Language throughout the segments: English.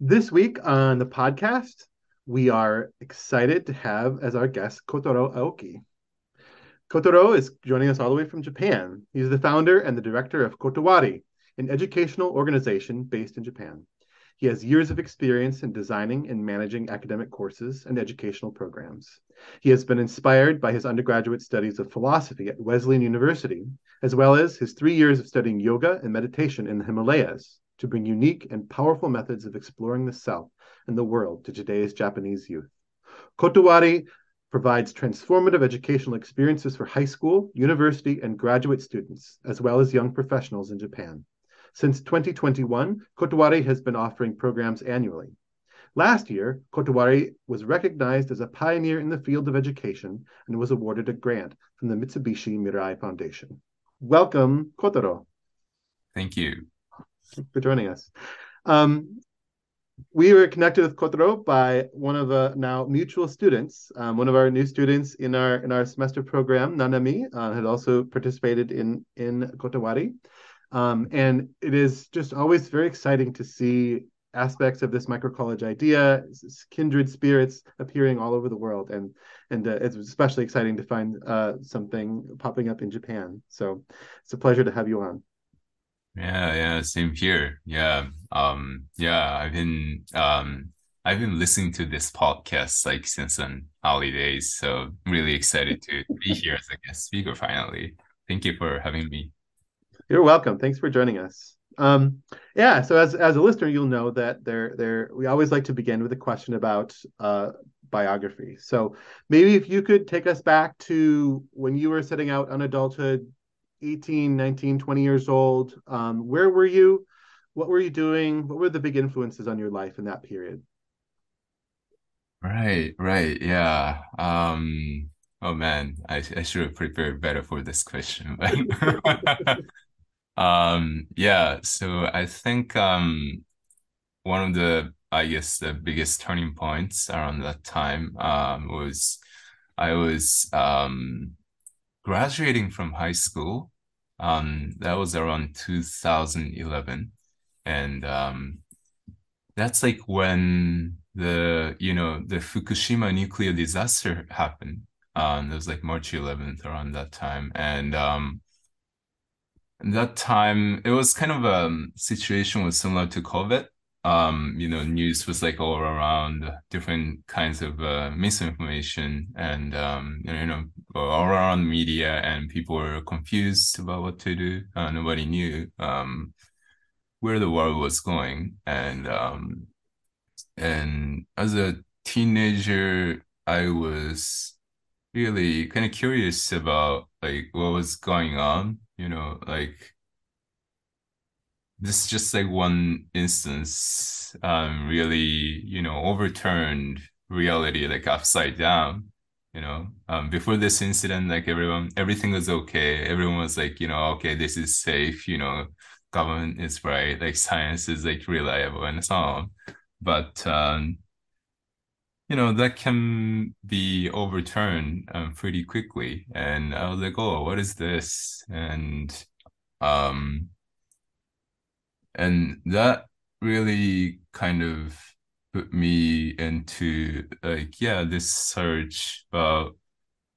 This week on the podcast, we are excited to have as our guest Kotaro Aoki. Kotaro is joining us all the way from Japan. He's the founder and the director of Kotowari, an educational organization based in Japan. He has years of experience in designing and managing academic courses and educational programs. He has been inspired by his undergraduate studies of philosophy at Wesleyan University, as well as his three years of studying yoga and meditation in the Himalayas to bring unique and powerful methods of exploring the self and the world to today's Japanese youth. Kotowari provides transformative educational experiences for high school, university, and graduate students, as well as young professionals in Japan. Since 2021, Kotowari has been offering programs annually. Last year, Kotowari was recognized as a pioneer in the field of education and was awarded a grant from the Mitsubishi Mirai Foundation. Welcome, Kotaro. Thank you. For joining us. Um, we were connected with Kotaro by one of the now mutual students. Um, one of our new students in our in our semester program, Nanami, uh, had also participated in in Kotowari. Um, and it is just always very exciting to see aspects of this microcollege idea, kindred spirits appearing all over the world, and and uh, it's especially exciting to find uh, something popping up in Japan. So it's a pleasure to have you on. Yeah, yeah, same here. Yeah, um, yeah, I've been um, I've been listening to this podcast like since an early days, so really excited to be here as a guest speaker finally. Thank you for having me. You're welcome. Thanks for joining us. Um, yeah, so as as a listener, you'll know that there there we always like to begin with a question about uh, biography. So maybe if you could take us back to when you were setting out on adulthood, 18, 19, 20 years old. Um, where were you? What were you doing? What were the big influences on your life in that period? Right, right, yeah. Um, oh man, I I should have prepared better for this question. Um, yeah, so I think um one of the I guess the biggest turning points around that time um was I was um graduating from high school. Um that was around 2011 and um that's like when the you know the Fukushima nuclear disaster happened. Um, it was like March 11th around that time, and um, that time it was kind of a situation was similar to COVID. Um, you know, news was like all around different kinds of uh, misinformation and um, you know, all around media, and people were confused about what to do. Uh, nobody knew um, where the world was going, and um, and as a teenager, I was really kind of curious about like what was going on you know, like this is just like one instance um really, you know, overturned reality like upside down. You know, um, before this incident, like everyone, everything was okay. Everyone was like, you know, okay, this is safe. You know, government is right. Like science is like reliable and so on. But um, you know that can be overturned um, pretty quickly and i was like oh what is this and um and that really kind of put me into like yeah this search about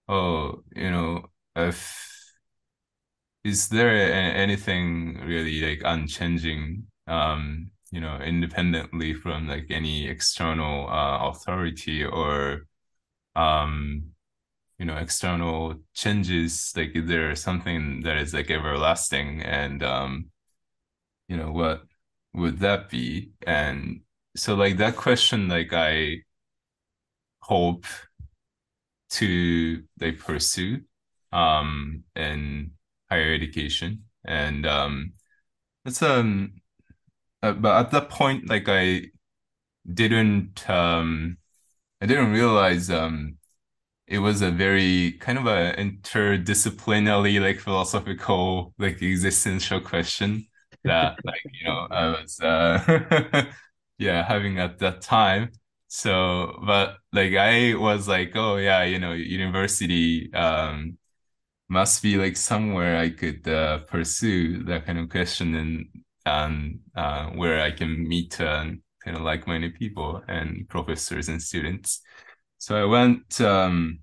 oh you know if is there anything really like unchanging um you know, independently from like any external uh, authority or, um, you know, external changes. Like, is there something that is like everlasting? And, um, you know, what would that be? And so, like that question, like I hope to like pursue um in higher education and um it's um uh, but at that point, like I didn't um I didn't realize um it was a very kind of a interdisciplinary like philosophical like existential question that like you know I was uh yeah having at that time so but like I was like oh yeah you know university um must be like somewhere I could uh, pursue that kind of question and and uh, where I can meet uh, kind of like-minded people and professors and students. So I went um,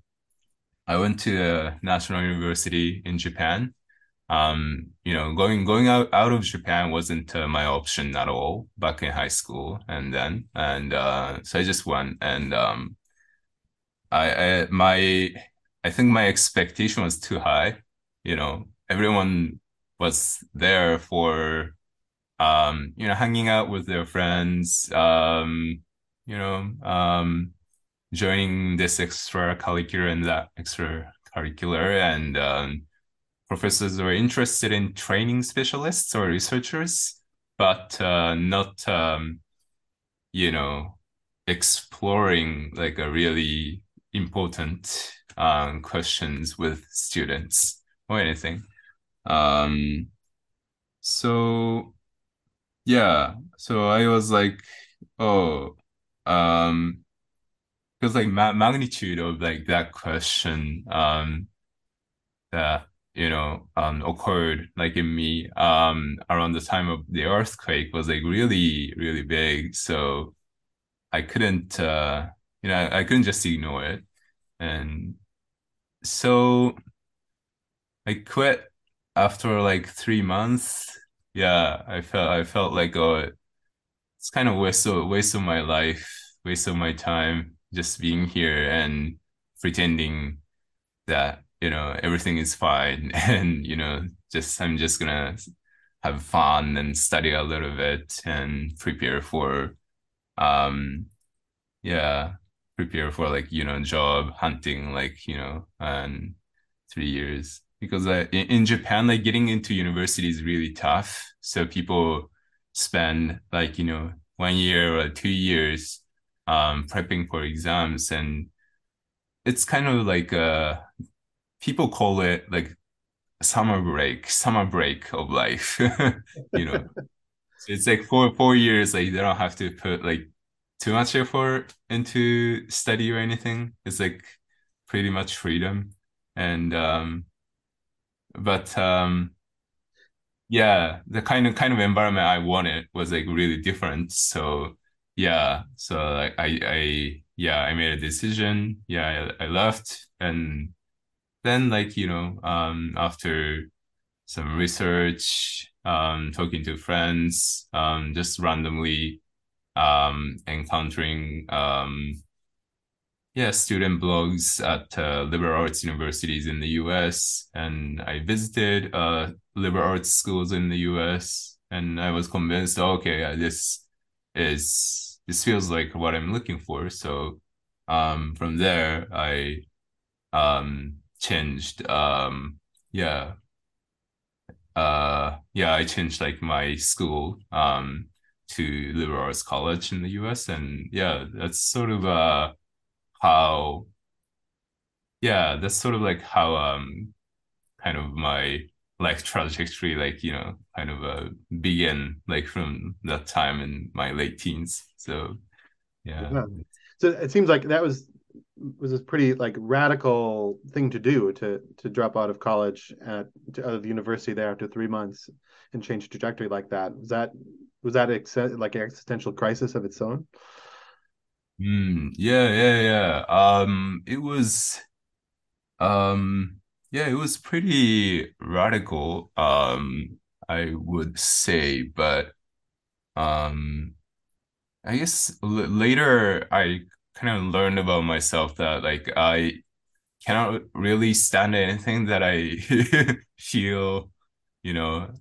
I went to a national university in Japan. Um, you know, going going out out of Japan wasn't uh, my option at all back in high school and then and uh, so I just went and um, I, I my I think my expectation was too high. You know, everyone was there for um, you know, hanging out with their friends, um, you know, um, joining this extracurricular and that extracurricular and um, professors were interested in training specialists or researchers but uh, not um, you know exploring like a really important um, questions with students or anything. Um so yeah. So i was like oh um because like ma- magnitude of like that question um that you know um occurred like in me um around the time of the earthquake was like really really big. So i couldn't uh you know I, I couldn't just ignore it. And so i quit after like three months. Yeah i felt i felt like oh it's kind of waste of waste of my life waste of my time just being here and pretending that you know everything is fine and you know just I'm just gonna have fun and study a little bit and prepare for um yeah prepare for like you know job hunting like you know and three years. Because uh, in, in Japan like getting into university is really tough. So people spend like you know one year or two years um, prepping for exams, and it's kind of like uh, people call it like summer break, summer break of life. you know, it's like four four years. Like they don't have to put like too much effort into study or anything. It's like pretty much freedom, and um, but um, yeah, the kind of kind of environment I wanted was like really different. So yeah so like i i yeah i made a decision yeah I, I left and then like you know um after some research um talking to friends um just randomly um encountering um yeah student blogs at uh, liberal arts universities in the US and I visited uh liberal arts schools in the US and I was convinced okay yeah, this is this feels like what I'm looking for. So um, from there, I um, changed. Um, yeah, uh, yeah, I changed like my school um, to liberal arts college in the U.S. And yeah, that's sort of uh, how. Yeah, that's sort of like how um, kind of my life trajectory like you know kind of uh, begin like from that time in my late teens so yeah. yeah. so it seems like that was was a pretty like radical thing to do to to drop out of college at to, of the university there after three months and change trajectory like that. Was that was that ex- like an existential crisis of its own? Mm, yeah yeah yeah. Um it was um yeah, it was pretty radical, um, I would say, but um, I guess later I kind of learned about myself that like I cannot really stand anything that I feel, you know,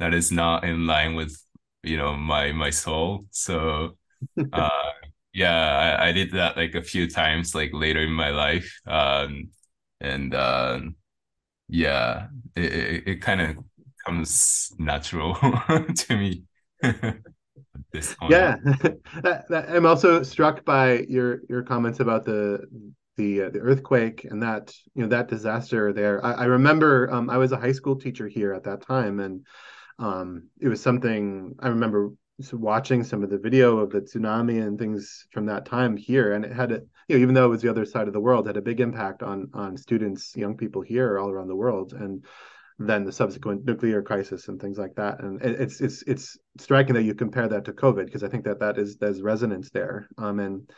that is not in line with, you know, my my soul. So uh yeah, I, I did that like a few times like later in my life. Um and uh yeah, it it, it kind of comes natural to me. This yeah, that, that, I'm also struck by your your comments about the the uh, the earthquake and that you know that disaster there. I, I remember um, I was a high school teacher here at that time, and um, it was something I remember watching some of the video of the tsunami and things from that time here, and it had a you know even though it was the other side of the world, had a big impact on on students, young people here all around the world, and then the subsequent nuclear crisis and things like that. And it's it's it's striking that you compare that to COVID because I think that that is there's resonance there. Um, and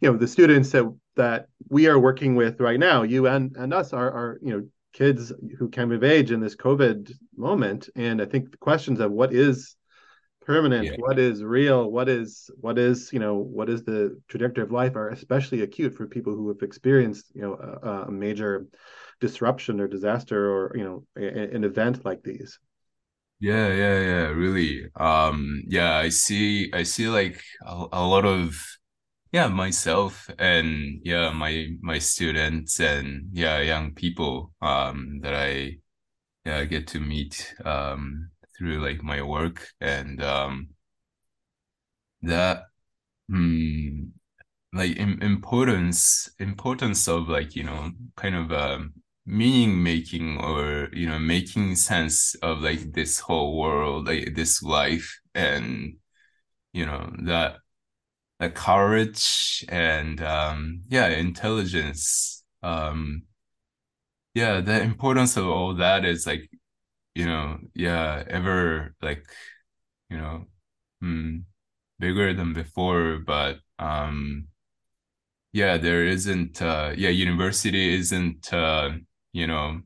you know the students that that we are working with right now, you and and us are are you know kids who came of age in this COVID moment. And I think the questions of what is permanent yeah. what is real what is what is you know what is the trajectory of life are especially acute for people who have experienced you know a, a major disruption or disaster or you know a, an event like these. Yeah yeah yeah really. Um yeah i see i see like a, a lot of yeah myself and yeah my my students and yeah young people um that i yeah I get to meet um through like my work and um that hmm, like in, importance importance of like you know kind of um meaning making or you know making sense of like this whole world like this life and you know that the courage and um yeah intelligence um yeah the importance of all that is like you know, yeah, ever like, you know, mm, bigger than before, but um, yeah, there isn't, uh, yeah, university isn't, uh, you know,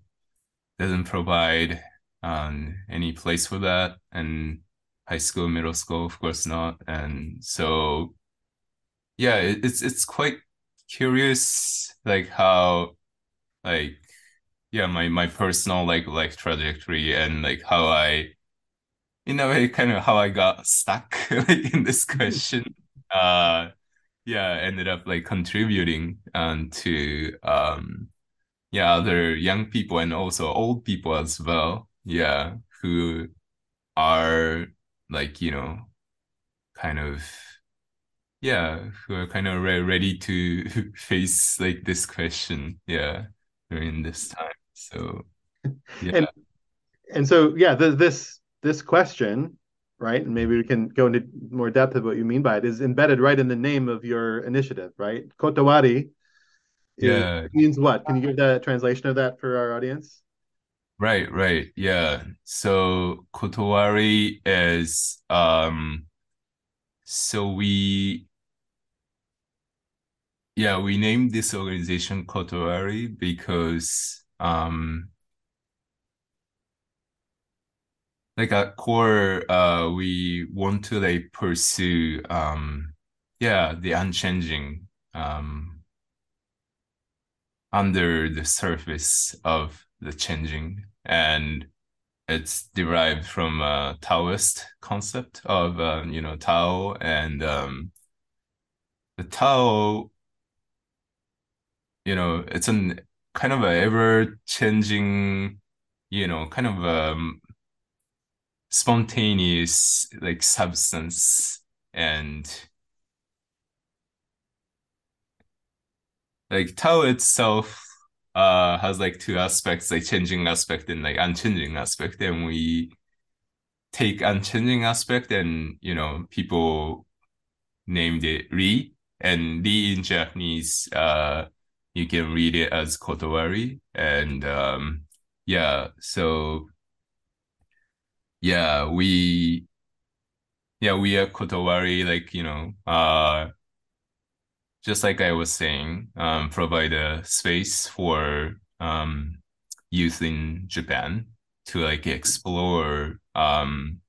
doesn't provide um any place for that, and high school, middle school, of course not, and so yeah, it, it's it's quite curious, like how, like yeah my my personal like life trajectory and like how I in a way kind of how I got stuck like in this question uh yeah ended up like contributing um to um yeah other young people and also old people as well yeah who are like you know kind of yeah who are kind of re- ready to face like this question yeah during this time so yeah. And and so yeah, the, this this question, right? And maybe we can go into more depth of what you mean by it, is embedded right in the name of your initiative, right? Kotowari yeah. It means what? Can you give the translation of that for our audience? Right, right. Yeah. So Kotowari is um so we yeah, we named this organization Kotowari because um like at core uh we want to like pursue um yeah the unchanging um under the surface of the changing and it's derived from a Taoist concept of uh, you know Tao and um the Tao you know it's an kind of a ever changing, you know, kind of um spontaneous like substance and like Tao itself uh has like two aspects, like changing aspect and like unchanging aspect. And we take unchanging aspect and you know, people named it Ri and Ri in Japanese uh you can read it as Kotowari. And um, yeah, so yeah, we yeah, we are Kotowari, like, you know, uh just like I was saying, um, provide a space for um youth in Japan to like explore um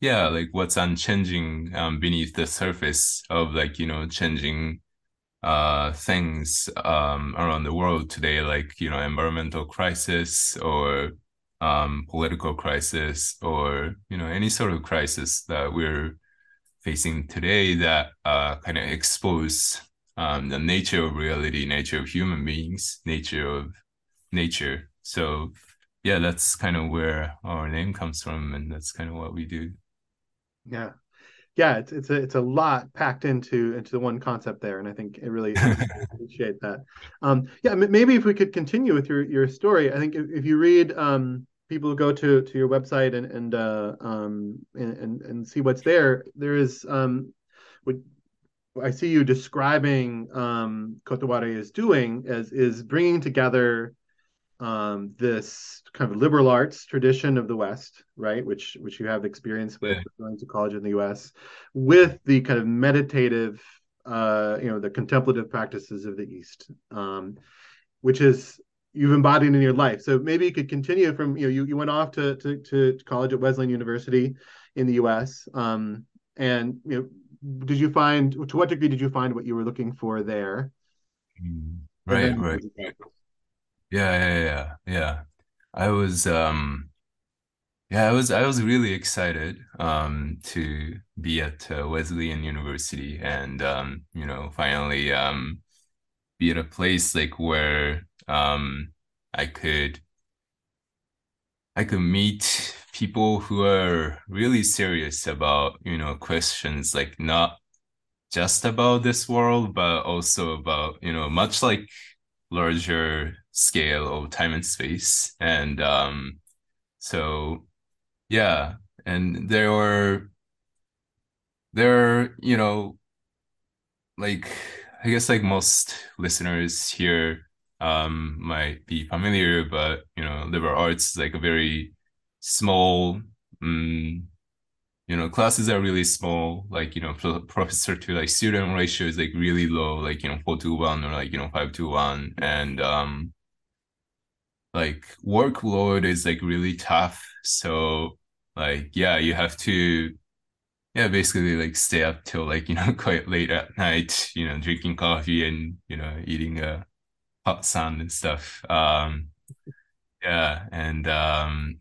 yeah, like what's unchanging um beneath the surface of like, you know, changing uh, things um, around the world today, like you know, environmental crisis or um, political crisis or you know any sort of crisis that we're facing today that uh, kind of expose um, the nature of reality, nature of human beings, nature of nature. So yeah, that's kind of where our name comes from, and that's kind of what we do. Yeah, yeah, it's it's a it's a lot packed into into the one concept there, and I think it really appreciate that. Um, yeah, maybe if we could continue with your your story, I think if, if you read um, people go to to your website and and uh, um, and, and see what's there, there is um, what I see you describing um, Kotowari is doing as is bringing together um, this kind of liberal arts tradition of the West, right, which which you have experience with Yeah. going to college in the U.S., with the kind of meditative, uh, you know, the contemplative practices of the East, um, which is you've embodied in your life. So maybe you could continue from you know you, you went off to, to to college at Wesleyan University in the U.S. Um, and you know did you find to what degree did you find what you were looking for there? Mm. Right, then right. Yeah, yeah, yeah, yeah. I was um yeah, I was I was really excited um to be at uh, Wesleyan University and um you know finally um be at a place like where um I could I could meet people who are really serious about, you know, questions like not just about this world, but also about, you know, much like larger scale of time and space. And um, so yeah, and there were there are, you know, like I guess like most listeners here um might be familiar, but you know, liberal arts is like a very small um, you know, classes are really small, like, you know, pro professor to like student ratio is like really low, like, you know, four to one or like, you know, five to one. And um like workload is like really tough. So like yeah, you have to yeah, basically like stay up till like, you know, quite late at night, you know, drinking coffee and, you know, eating a hot sun and stuff. Um yeah, and um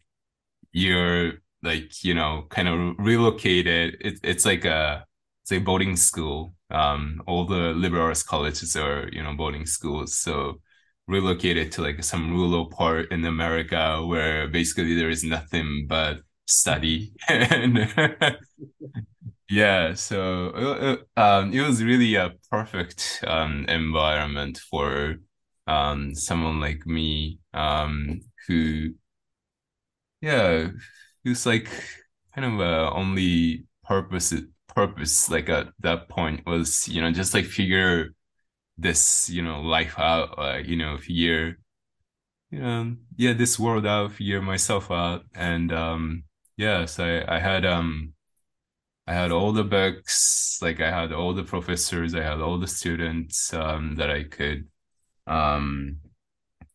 you're like you know kind of relocated. It, it's like a it's a boarding school. Um all the liberal arts colleges are you know boarding schools. So relocated to like some rural part in america where basically there is nothing but study. And yeah so uh, uh, um it was really a perfect um environment for um someone like me um who yeah, who's like kind of uh, only purpose purpose like at that point was you know just like figure this you know life out uh, you know figure you know yeah this world out figure myself out and um yeah so I, I had um I had all the books like I had all the professors I had all the students um that I could um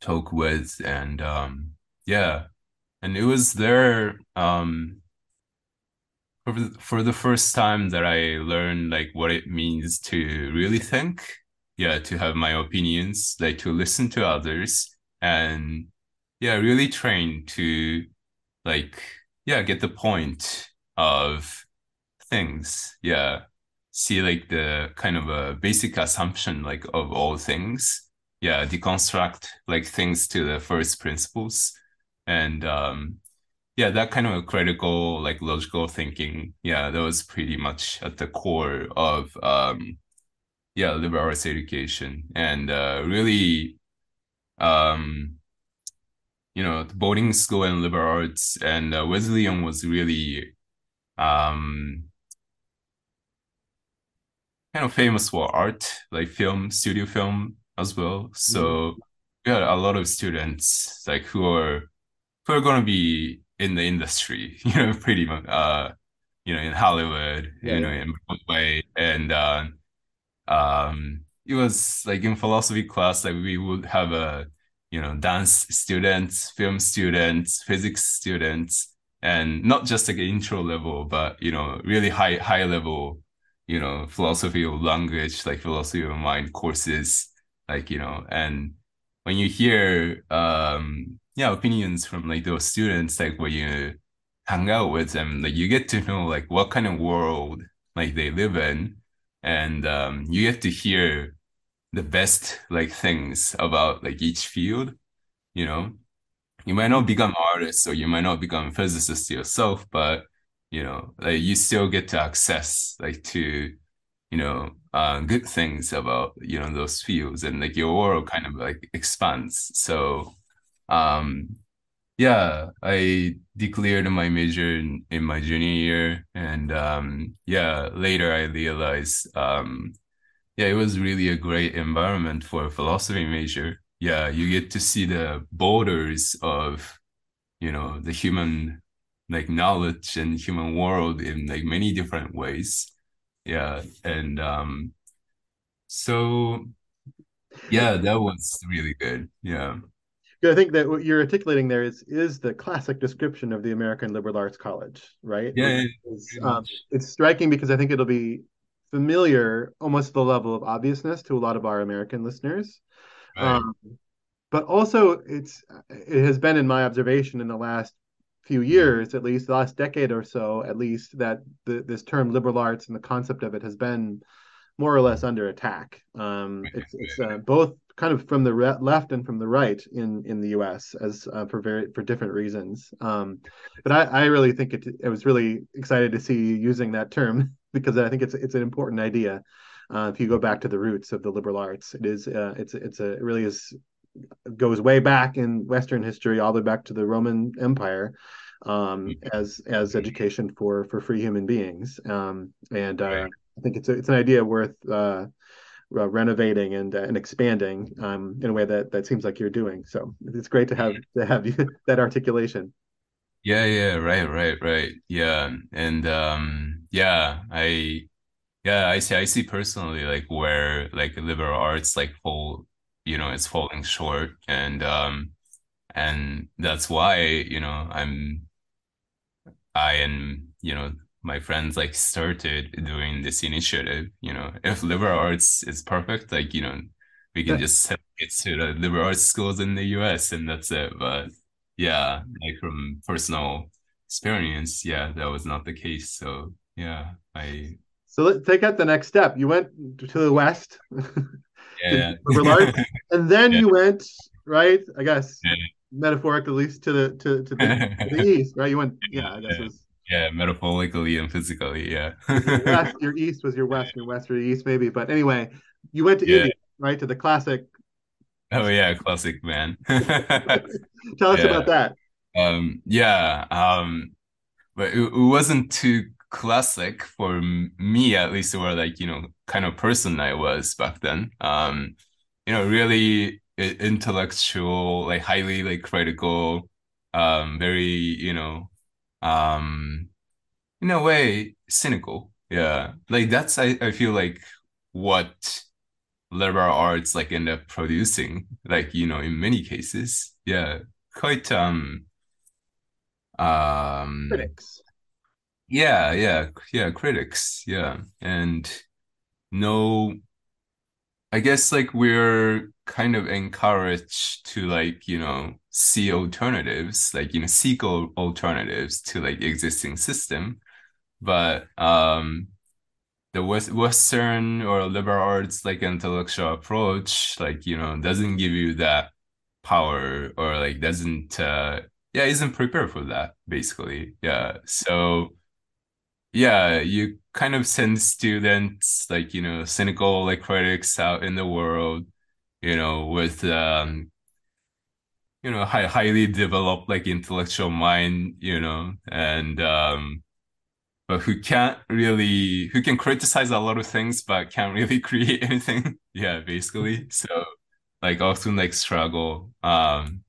talk with and um yeah. And it was there um for the, for the first time that I learned like what it means to really think, yeah, to have my opinions, like to listen to others and yeah, really train to like yeah, get the point of things. Yeah. See like the kind of a basic assumption like of all things. Yeah, deconstruct like things to the first principles and um yeah, that kind of critical, like logical thinking, yeah, that was pretty much at the core of um yeah, liberal arts education. And uh really um you know, the boarding school and liberal arts and uh, Wesleyan was really um kind of famous for art, like film, studio film as well. So we had a lot of students like who are who are going to be in the industry, you know, pretty much, uh, you know, in Hollywood, Yeah, you know, yeah. in Broadway, and uh, um, it was like in philosophy class, like we would have a, you know, dance students, film students, physics students, and not just like intro level, but you know, really high high level, you know, philosophy of language, like philosophy of mind courses, like you know, and when you hear um yeah opinions from like those students, like when you hang out with them, like you get to know like what kind of world like they live in and um, you get to hear the best like things about like each field you know? You might not become artist or you might not become physicist yourself but you know like you still get to access like to you know uh, good things about you know those fields and like your world kind of like expands. So um yeah I declared my major in, in my junior year and um yeah later I realized um yeah, it was really a great environment for a philosophy major. yeah, you get to see the borders of, you know, the human like knowledge and human world in like many different ways. Yeah. And um so yeah, that was really good. Yeah. I think that what you're articulating there is is the classic description of the American liberal arts college, right? Yeah, it's, um, it's striking because I think it'll be familiar, almost the level of obviousness to a lot of our American listeners. Right. Um, but also, it's it has been in my observation in the last few years, at least the last decade or so, at least, that the, this term liberal arts and the concept of it has been more or less under attack. Um, it's it's uh, both kind of from the re- left and from the right in in the U.S. as uh, for very for different reasons. Um, but I, I really think it. I was really excited to see you using that term because I think it's it's an important idea. Uh, if you go back to the roots of the liberal arts, it is uh, it's it's a it really is goes way back in Western history, all the way back to the Roman Empire, um, mm-hmm. as as education for for free human beings. Um, and uh, I think it's a, it's an idea worth uh, uh, renovating and uh, and expanding um, in a way that that seems like you're doing. So it's great to have to have you, that articulation. Yeah, yeah, right, right, right. Yeah, and um, yeah, I yeah, I see. I see personally like where like liberal arts like fall, you know, it's falling short, and um, and that's why you know I'm I am you know my friends like started doing this initiative. You know, if liberal arts is perfect, like you know, we can just send it to the liberal arts schools in the U.S. and that's it. But yeah, like from personal experience, yeah, that was not the case. So yeah, I. So let's take out the next step. You went to the west, yeah, and then yeah. you went right. I guess yeah. metaphorically, at least to the to, to, the, to the east, right? You went, yeah, I guess it was yeah, metaphorically and physically, yeah. your, west, your east was your west, your west or east, maybe. But anyway, you went to yeah. India, right? To the classic. Oh yeah, classic man. Tell us yeah. about that. Um, yeah, um, but it, it wasn't too classic for me, at least, or like you know, kind of person I was back then. Um, you know, really intellectual, like highly like critical, um, very you know um in a way cynical. Yeah. Like that's i, I feel like what liberal arts like end up producing like you know in many cases. Yeah. Quite um um critics. Yeah yeah. Yeah critics. Yeah. And no I guess like we're kind of encouraged to like, you know, see alternatives, like, you know, seek alternatives to like existing system. But um the West Western or liberal arts like intellectual approach, like, you know, doesn't give you that power or like doesn't uh yeah, isn't prepared for that, basically. Yeah. So yeah, you kind of send students like, you know, cynical like critics out in the world, you know, with um you know, high, highly developed like intellectual mind, you know, and um but who can't really who can criticize a lot of things but can't really create anything. yeah, basically. So like often like struggle um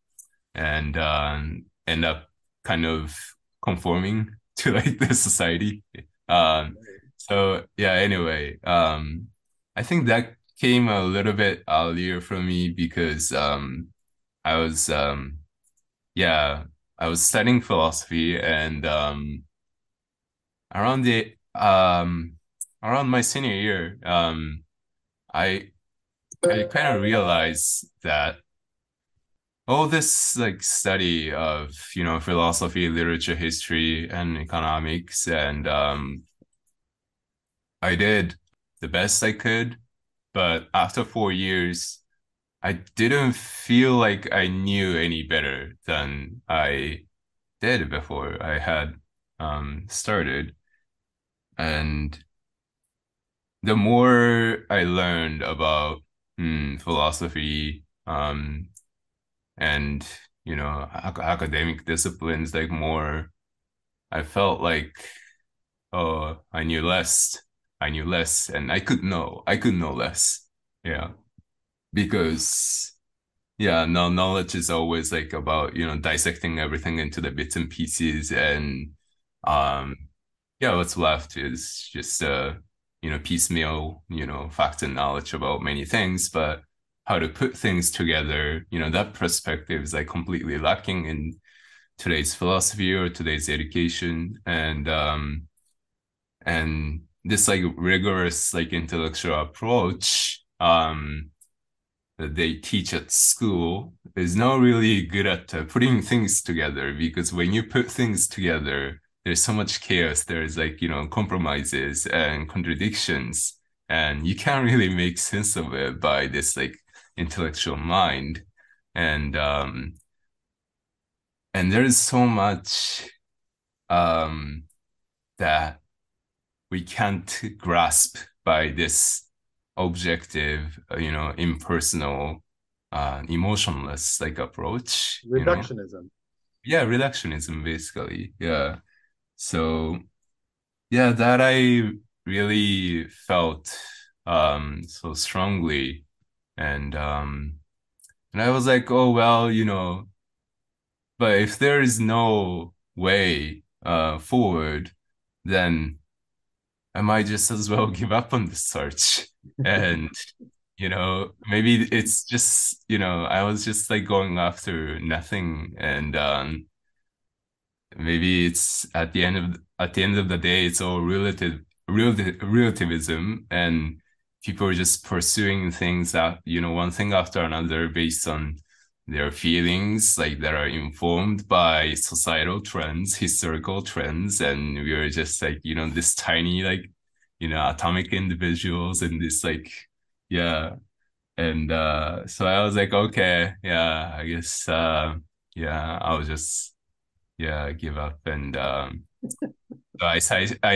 and um end up kind of conforming to like the society. Um, so yeah, anyway, um, I think that came a little bit earlier for me because um, I was um, yeah, I was studying philosophy and um, around the um, around my senior year, um, I I kind of realized that all this like study of you know philosophy literature history and economics and um i did the best i could but after four years i didn't feel like i knew any better than i did before i had um started. And the more i learned about hmm, philosophy um and you know ac- academic disciplines like more i felt like oh i knew less i knew less and i could know i could know less. Yeah because yeah, no knowledge is always like about, you know, dissecting everything into the bits and pieces and um yeah, what's left is just uh, you know, piecemeal, you know, fact and knowledge about many things, but how to put things together, you know, that perspective is like completely lacking in today's philosophy or today's education. And um and this like rigorous like intellectual approach um they teach at school is not really good at uh, putting things together because when you put things together there's so much chaos. There's like you know compromises and contradictions and you can't really make sense of it by this like intellectual mind. And um and there's so much um that we can't grasp by this objective, uh, you know, impersonal, uh, emotionless like approach. Reductionism. You know? Yeah, reductionism basically. Yeah. So yeah, that I really felt um so strongly. And um and I was like, oh well, you know, but if there is no way uh forward, then I might just as well give up on the search. And, you know, maybe it's just, you know, I was just like going after nothing. And um maybe it's at the end of at the end of the day, it's all relative relative relativism and people are just pursuing things that, you know, one thing after another based on their feelings like that are informed by societal trends historical trends and we are just like you know this tiny like you know atomic individuals and this like yeah. And uh so i was like okay yeah i guess uh yeah i'll just yeah give up. And um I, I, I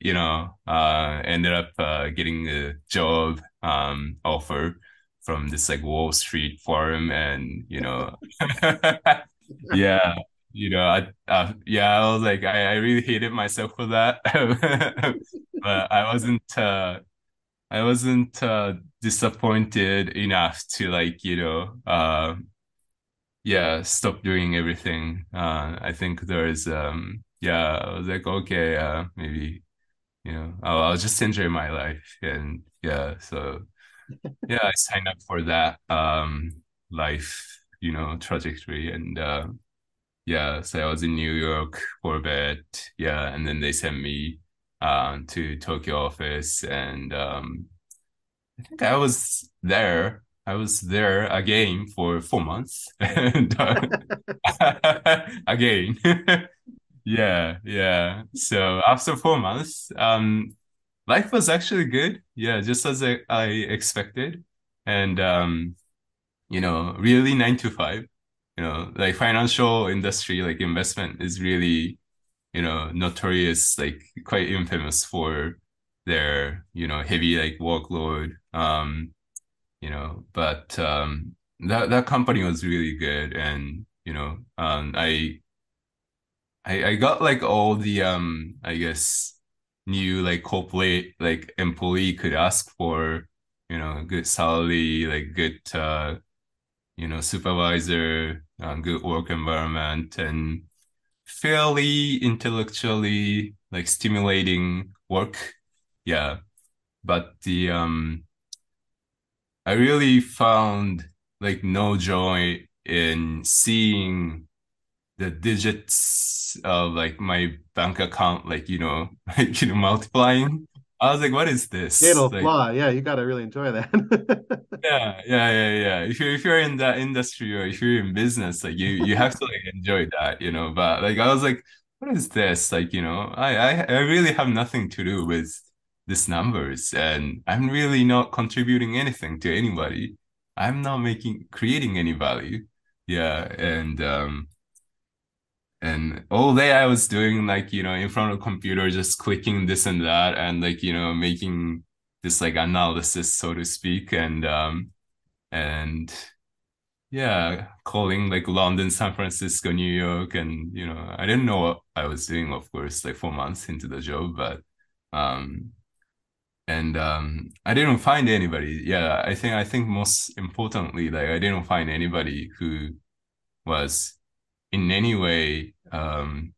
you know uh ended up uh getting a job um offer from this like Wall Street forum and you know yeah you know I uh, yeah I was like I, I really hated myself for that. But I wasn't uh I wasn't uh disappointed enough to like you know uh yeah stop doing everything. Uh I think there's um yeah I was like okay uh maybe you know I'll, I'll just enjoy my life and yeah so yeah, I signed up for that um life, you know, trajectory and uh yeah, so I was in New York for a bit, yeah, and then they sent me um to Tokyo office and um I think I was there. I was there again for four months and uh, again. yeah, yeah. So after four months, um life was actually good. Yeah, just as I, I expected. And um, you know, really nine to five. You know, like financial industry, like investment is really, you know, notorious, like quite infamous for their, you know, heavy like workload. Um, you know, but um that that company was really good and you know, um I I I got like all the um I guess new like corporate like employee could ask for you know good salary like good uh you know supervisor um, good work environment and fairly intellectually like stimulating work yeah but the um I really found like no joy in seeing the digits of like my bank account, like you know, like you know, multiplying. I was like, what is this? It'll like, fly. Yeah, you gotta really enjoy that. yeah, yeah, yeah, yeah. If you're if you're in that industry or if you're in business, like you you have to like enjoy that, you know. But like I was like, what is this? Like, you know, I I, I really have nothing to do with these numbers and I'm really not contributing anything to anybody. I'm not making creating any value. Yeah. And um and all day I was doing like, you know, in front of computer, just clicking this and that and like, you know, making this like analysis, so to speak. And, um, and yeah, calling like London, San Francisco, New York. And, you know, I didn't know what I was doing, of course, like four months into the job, but, um, and um, I didn't find anybody. Yeah, I think I think most importantly, like I didn't find anybody who was in any way um,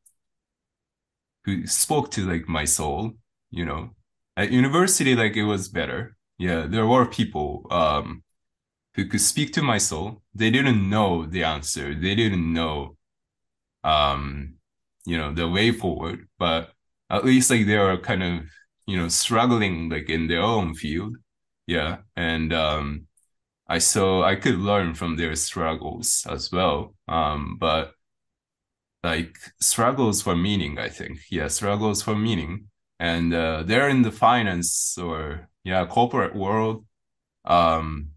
who spoke to like my soul. You know, at university, like it was better. Yeah, there were people um, who could speak to my soul. They didn't know the answer. They didn't know, um, you know, the way forward. But at least like they are kind of you know struggling like in their own field yeah and um i saw i could learn from their struggles as well um but like struggles for meaning i think. Yeah struggles for meaning. And uh, they're in the finance or yeah corporate world. Um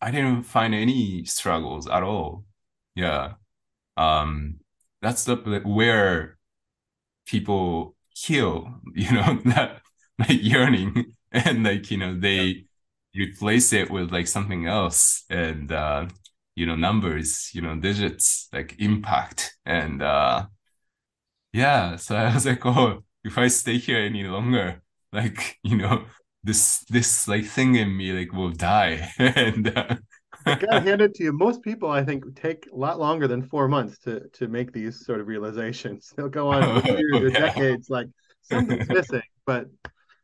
i didn't find any struggles at all. Yeah. Um that's the where people heal you know that like yearning. And like you know they yeah. replace it with like something else. And uh you know numbers you know digits like impact and uh yeah so i was like oh if i stay here any longer like you know this this like thing in me like will die and uh, I gotta hand it to you. Most people, I think, take a lot longer than four months to to make these sort of realizations. They'll go on for years or yeah. decades, like something's missing. But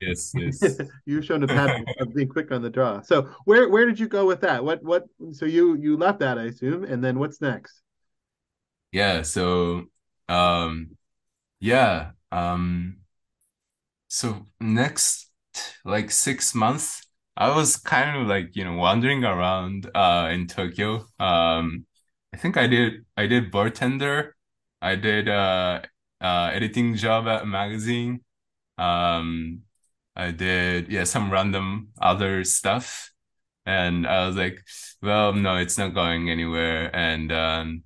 yes, yes. You've shown a pattern of being quick on the draw. So where where did you go with that? What what? So you you left that, I assume, and then what's next? Yeah. So um, yeah. Um, so next like six months, I was kind of like you know wandering around uh in Tokyo. Um, I think I did I did bartender. I did uh, uh editing job at a magazine. Um, I did yeah some random other stuff, and I was like, well, no, it's not going anywhere, and um,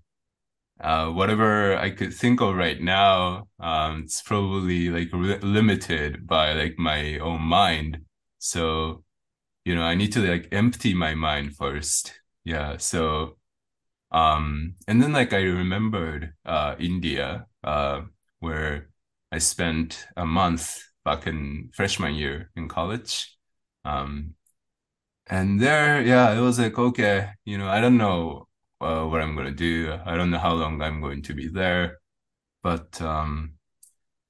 uh, whatever I could think of right now, um, it's probably like re- limited by like my own mind. So, you know, I need to like empty my mind first. Yeah. So, um, and then like I remembered uh, India, uh, where I spent a month back in freshman year in college. Um, and there, yeah, it was like, okay, you know, I don't know uh, what I'm going to do. I don't know how long I'm going to be there. But um,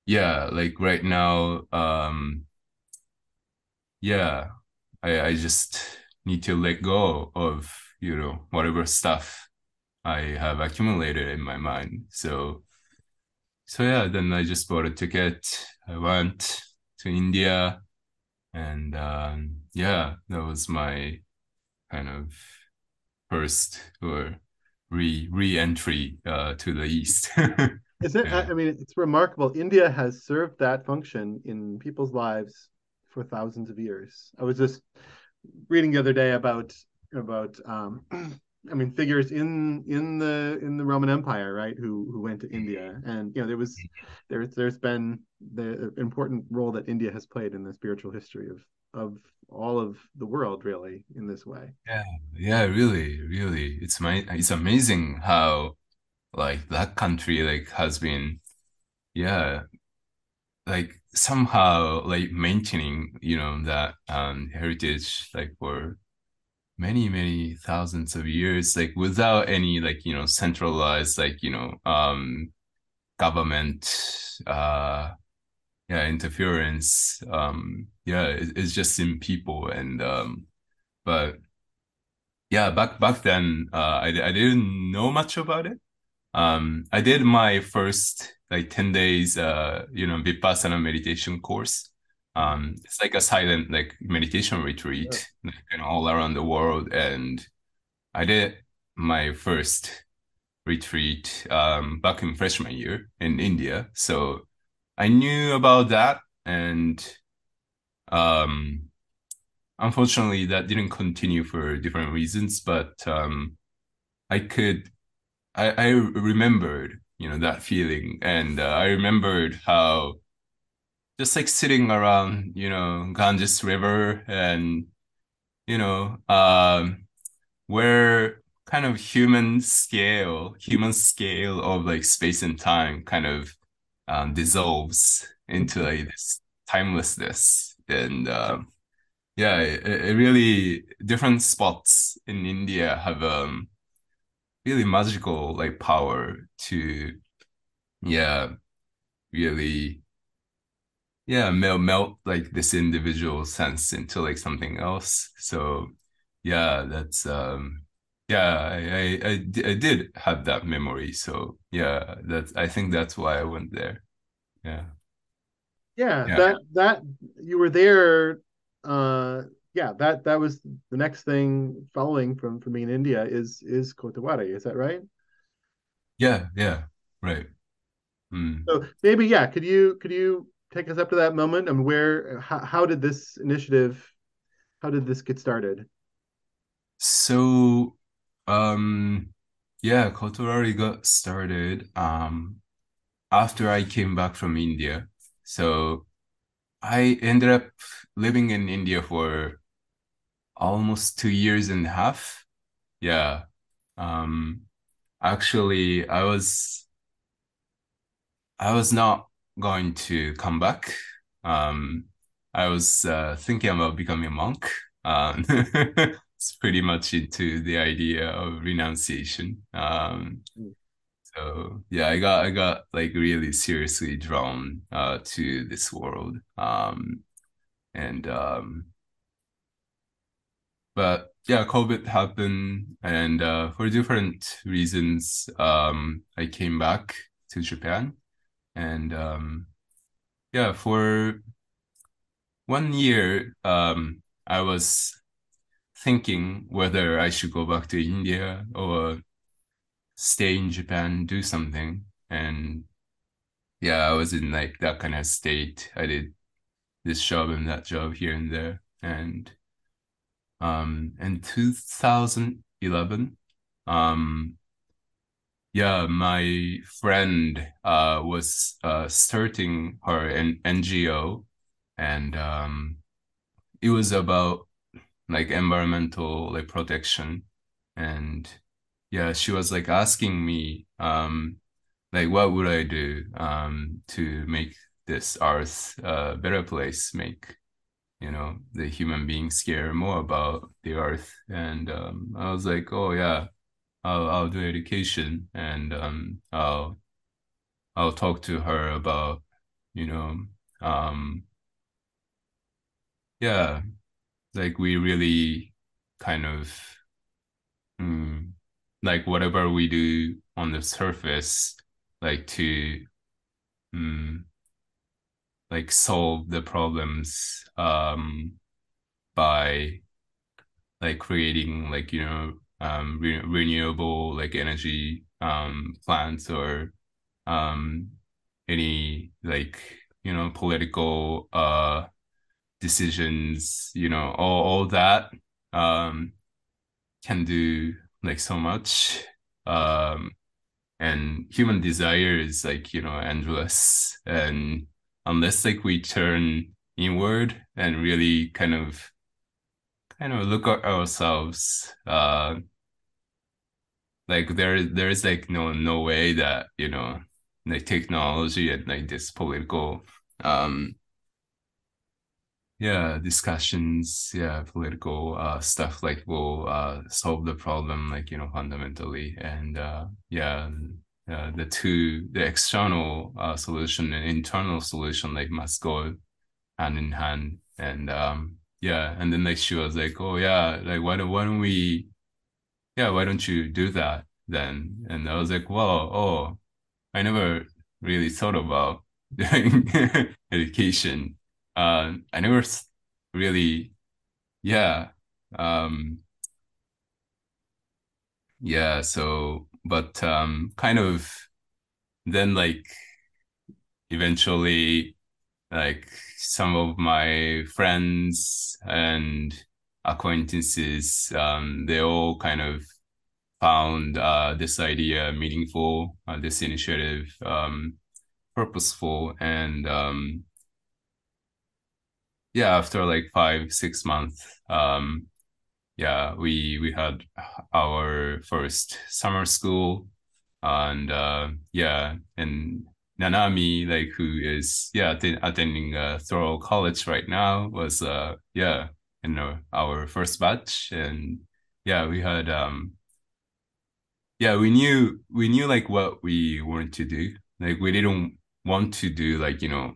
yeah, like right now, um, yeah, I, I just need to let go of, you know, whatever stuff I have accumulated in my mind. So, so yeah, then I just bought a ticket. I went to India, and um, yeah, that was my kind of first or re re-entry uh, to the east. Is it? Yeah. I mean, it's remarkable. India has served that function in people's lives for thousands of years. I was just reading the other day about about um, I mean figures in in the in the Roman Empire, right? Who who went to India, and you know there was there there's been the important role that India has played in the spiritual history of of all of the world, really, in this way. Yeah, yeah, really, really, it's my it's amazing how like that country like has been, yeah, like somehow like maintaining you know that um heritage like for many many thousands of years like without any like you know centralized like you know um government uh yeah interference um yeah it, it's just in people and um but yeah back back then uh I, I didn't know much about it. Um I did my first like 10 days uh you know vipassana meditation course um, it's like a silent like meditation retreat like, you know, all around the world. And I did my first retreat um, back in freshman year in India. So I knew about that. And um, unfortunately, that didn't continue for different reasons. But um, I could, I, I remembered, you know, that feeling. And uh, I remembered how just like sitting around, you know, Ganges River and, you know, um, where kind of human scale, human scale of like space and time kind of um, dissolves into like this timelessness. And um, yeah, it, it really different spots in India have um really magical like power to yeah really yeah melt melt like this individual sense into like something else so yeah that's um yeah I, I I, I did have that memory so yeah that's I think that's why I went there yeah Yeah, yeah that that you were there. Uh, yeah, that that was the next thing following from from being in India is is Kotowari. Is that right? yeah yeah right mm. So maybe yeah, could you could you take us up to that moment and where how, how did this initiative how did this get started? so um yeah Kotowari got started um after I came back from India so I ended up living in India for almost two years and a half. Yeah. Um, actually, I was I was not going to come back. Um, I was uh, thinking about becoming a monk. Um, it's pretty much into the idea of renunciation. Um, so yeah, I got I got like really seriously drawn uh, to this world. Um, and um, but yeah, COVID happened, and uh, for different reasons, um, I came back to Japan, and um, yeah, for one year, um, I was thinking whether I should go back to India or stay in Japan, do something, and yeah, I was in like that kind of state. I did this job and that job here and there, and um, in 2011, um, yeah, my friend uh, was uh, starting her N- NGO, and um, it was about like environmental like protection, and yeah, she was like asking me um, like what would I do um, to make this earth a better place, make you know the human beings care more about the earth. And um, i was like oh yeah i'll i'll do education and um, i'll i'll talk to her about you know um, yeah like we really kind of mm, like whatever we do on the surface like to mm, like solve the problems um by like creating like you know um re renewable like energy um plants or um any like you know political uh decisions you know all all that um can do like so much. Um and human desire is like you know endless. And unless like we turn inward and really kind of kind of look at ourselves uh like there there's like no no way that you know like technology and like this political um yeah discussions yeah political uh stuff like will uh solve the problem like you know fundamentally. And uh yeah uh, the two the external uh, solution and internal solution like must go hand in hand. And um yeah and then like she was like oh yeah like why don't why don't we yeah why don't you do that then? And I was like well oh I never really thought about doing education. Uh I never really yeah um yeah so but um kind of then like eventually like some of my friends and acquaintances um they all kind of found uh this idea meaningful uh, this initiative um purposeful and um yeah after like five six months um yeah, we we had our first summer school, and uh, yeah, and Nanami, like who is yeah attending uh, Thoreau College right now, was uh yeah in our, our first batch, and yeah, we had um yeah we knew we knew like what we wanted to do. Like we didn't want to do like you know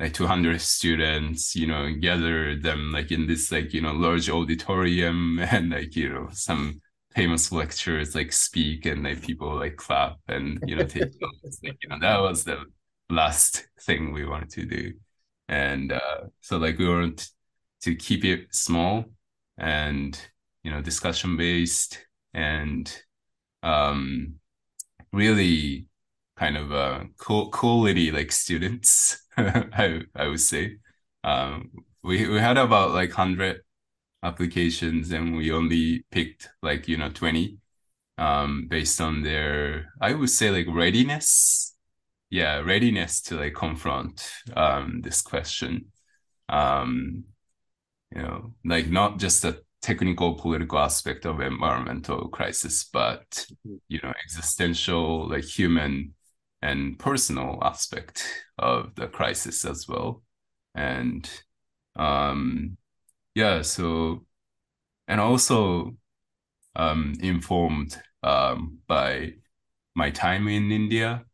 like 200 students you know gather them like in this like you know large auditorium and like you know some famous lecturers like speak and like people like clap and you know take notes like you know that was the last thing we wanted to do. And uh so like we wanted to keep it small and you know discussion based and um really kind of uh cool quality like students I I would say. Um we we had about like 100 applications and we only picked like you know 20 um based on their I would say like readiness. Yeah readiness to like confront um this question. Um you know like not just a technical political aspect of environmental crisis but you know existential like human and personal aspect of the crisis as well. And um yeah so and also um informed um by my time in India.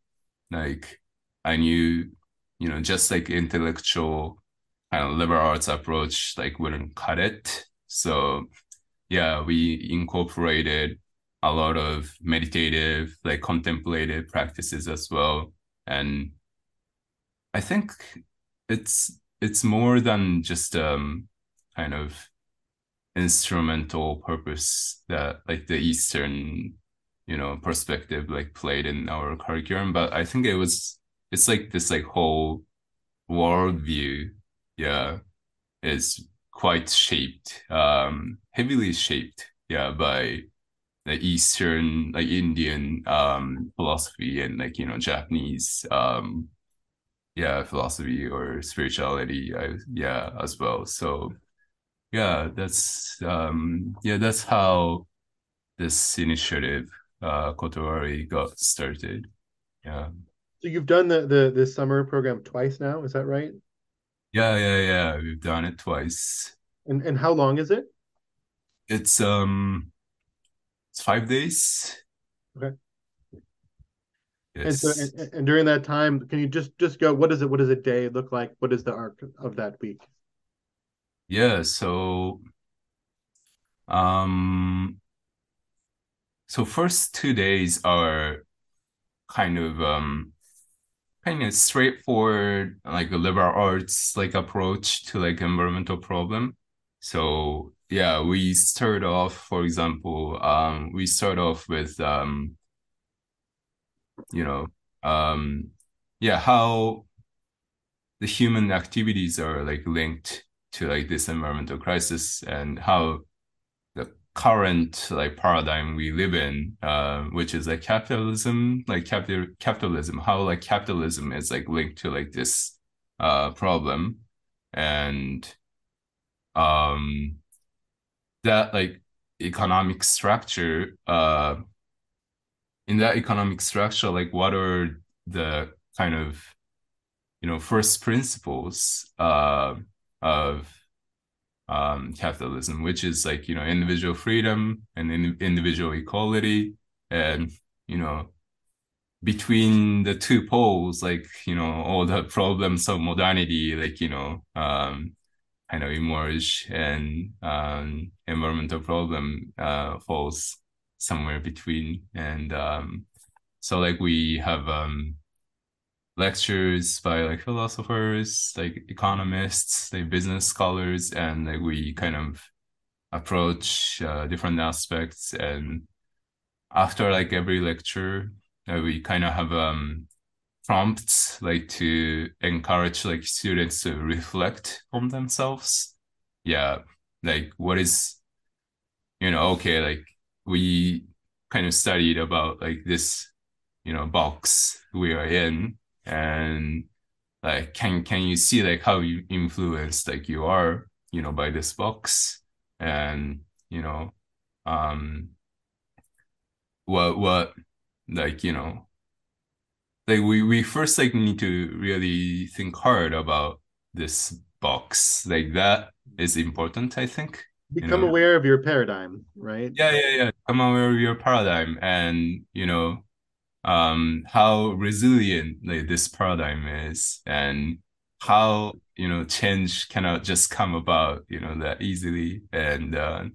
Like I knew you know just like intellectual kind of liberal arts approach like wouldn't cut it. So yeah we incorporated a lot of meditative like contemplative practices as well. And I think it's it's more than just um kind of instrumental purpose that like the Eastern, you know, perspective like played in our curriculum. But I think it was it's like this like whole worldview, yeah, is quite shaped, um, heavily shaped, yeah, by the Eastern, like Indian um philosophy and like, you know, Japanese um yeah, philosophy or spirituality, I, yeah, as well. So yeah, that's um yeah, that's how this initiative uh Kotowari got started. Yeah. So you've done the the this summer program twice now, is that right? Yeah, yeah, yeah. We've done it twice. And and how long is it? It's um it's five days. Okay. Yes. And so and, and during that time, can you just just go, what does it what does a day look like? What is the arc of that week? Yeah, so um so first two days are kind of um kind of straightforward like a liberal arts like approach to like environmental problem. So yeah, we start off, for example, um we start off with um you know um yeah how the human activities are like linked to like this environmental crisis and how the current like paradigm we live in uh which is like capitalism like capital capitalism how like capitalism is like linked to like this uh problem. And um that like economic structure uh in that economic structure like what are the kind of you know first principles uh of um, capitalism, which is like you know individual freedom and in, individual equality, and you know between the two poles, like you know all the problems of modernity, like you know um, kind of emerge, and um, environmental problem uh, falls somewhere between, and um, so like we have um, lectures by like philosophers, like economists, like business scholars, and like we kind of approach uh, different aspects. And after like every lecture, uh, we kind of have um prompts like to encourage like students to reflect on themselves. Yeah, like what is you know okay like we kind of studied about like this you know box we are in and like can can you see like how you influenced like you are you know by this box and you know um what what like you know like we we first like need to really think hard about this box. Like that is important, I think. Become know? aware of your paradigm, right? Yeah, yeah, yeah. Come aware of your paradigm and, you know, um, how resilient like this paradigm is and how, you know, change cannot just come about, you know, that easily. And uh,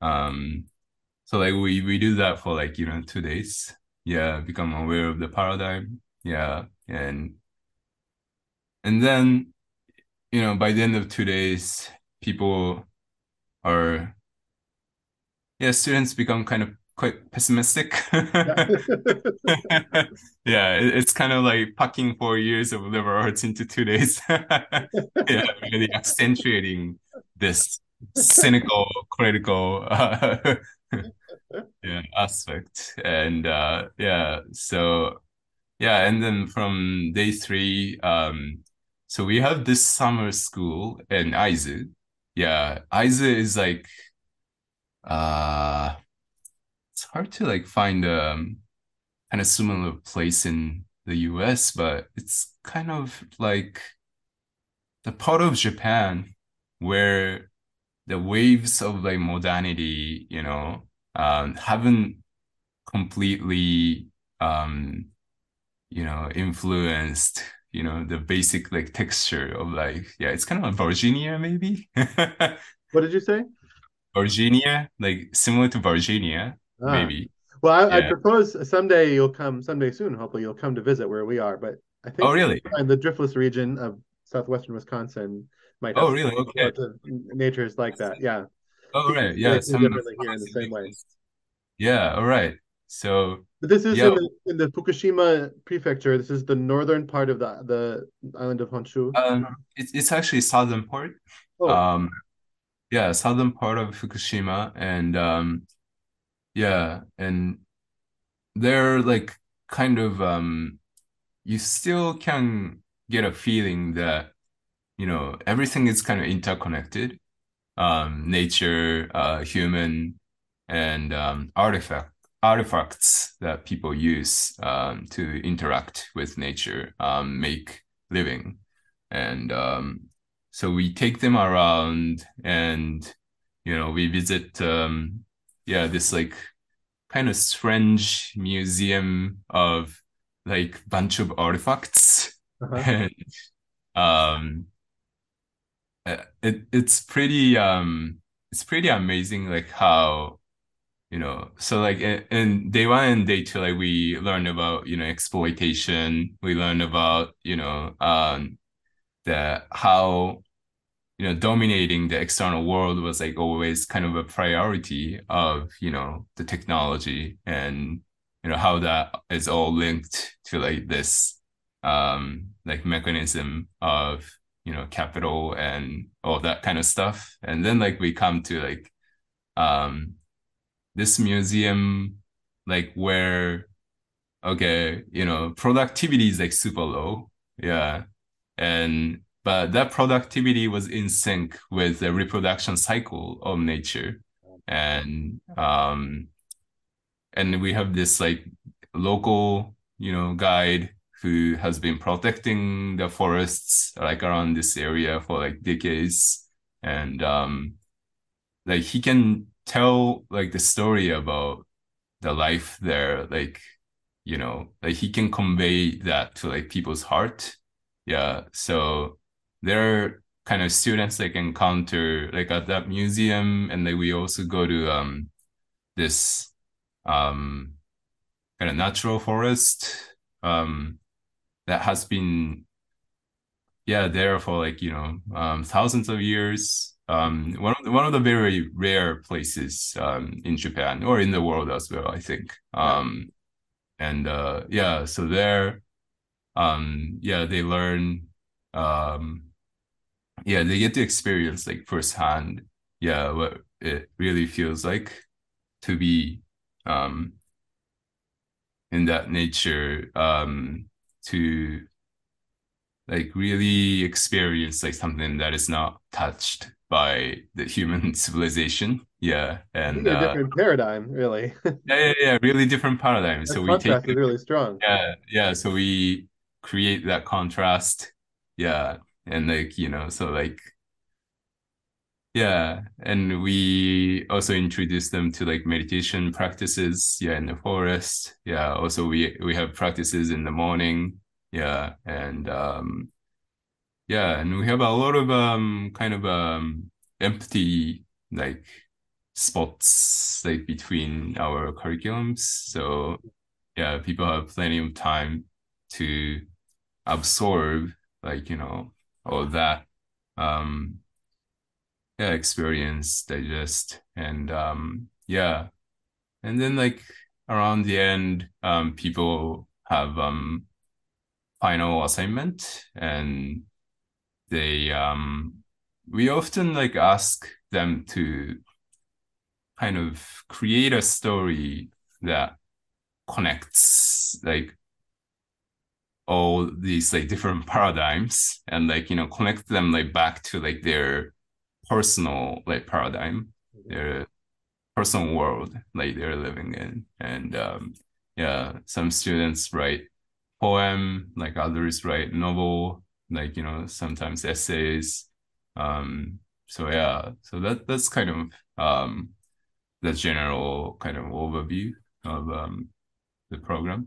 um so like we we do that for like, you know, two days. Yeah, become aware of the paradigm. Yeah. And and then, you know, by the end of two days, people are yeah, students become kind of quite pessimistic. yeah, it's kind of like packing four years of liberal arts into two days. yeah, really accentuating this cynical, critical uh, yeah aspect. And uh, yeah, so yeah, and then from day three, um, so we have this summer school in Aizu. Yeah, Aizu is like uh it's hard to like find a um, kind of similar place in the US, but it's kind of like the part of Japan where the waves of like modernity, you know, um, haven't completely, um, you know, influenced, you know, the basic like texture of like, yeah, it's kind of like Virginia maybe. what did you say? Virginia, like similar to Virginia, ah. maybe. Well, I, yeah. I, propose someday you'll come, someday soon, hopefully you'll come to visit where we are. But I think oh, really? the driftless region of southwestern Wisconsin might have oh, really? okay. natures like that. Yeah. Oh, right. Yeah. Some differently here in the same way. Yeah. All right. So, but this is yeah. in, the, in the Fukushima prefecture. This is the northern part of the the island of Honshu. Um, it's it's actually southern part. Oh. Um, yeah, southern part of Fukushima, and um, yeah, and they're like kind of um, you still can get a feeling that you know everything is kind of interconnected, um, nature, uh, human, and um, artifact artifacts that people use um, to interact with nature, um, make living, and um, so we take them around and you know we visit um yeah this like kind of strange museum of like bunch of artifacts uh-huh. and um uh, it it's pretty um it's pretty amazing like how you know so like in, in day one and day two like we learn about you know exploitation we learn about you know um that how you know, dominating the external world was like always kind of a priority of, you know, the technology and, you know, how that is all linked to like this, um, like mechanism of, you know, capital and all that kind of stuff. And then like we come to like, um, this museum, like where, okay, you know, productivity is like super low. Yeah. And but that productivity was in sync with the reproduction cycle of nature. And um and we have this like local you know guide who has been protecting the forests like around this area for like decades. And um like he can tell like the story about the life there like you know like he can convey that to like people's heart. Yeah so there are kind of students like encounter like at that museum and like we also go to um this um kind of natural forest um that has been yeah there for like you know um thousands of years. Um one of the, one of the very rare places um in Japan or in the world as well I think. Um and uh yeah so there um yeah they learn um yeah, they get to experience like firsthand, yeah, what it really feels like to be um in that nature, um to like really experience like something that is not touched by the human civilization. Yeah, and a different uh, paradigm, really. yeah, yeah, yeah, really different paradigm. That so we take is really strong. Yeah, yeah. So we create that contrast. Yeah, and like you know so like yeah and we also introduced them to like meditation practices yeah in the forest. Yeah also we we have practices in the morning. Yeah and um yeah and we have a lot of um kind of um empty like spots like between our curriculums. So yeah people have plenty of time to absorb like you know all that um yeah experience digest and um yeah. And then like around the end um people have um final assignment and they um we often like ask them to kind of create a story that connects like all these like different paradigms and like you know connect them like back to like their personal like paradigm their personal world like they're living in. And um yeah some students write poem like others write novel like you know sometimes essays. Um so yeah so that that's kind of um the general kind of overview of um the program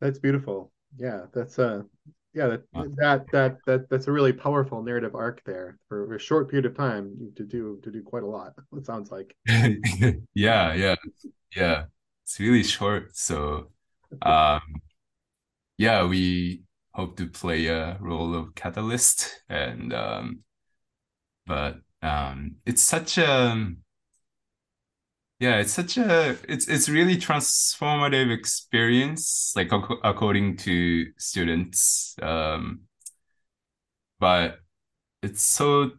That's beautiful. Yeah, that's uh yeah, that that that that that's a really powerful narrative arc there for a short period of time to do to do quite a lot. It sounds like. yeah yeah yeah it's really short so um yeah we hope to play a role of catalyst and um but um it's such a yeah, it's such a it's it's really transformative experience, like ac according to students. Um, but it's so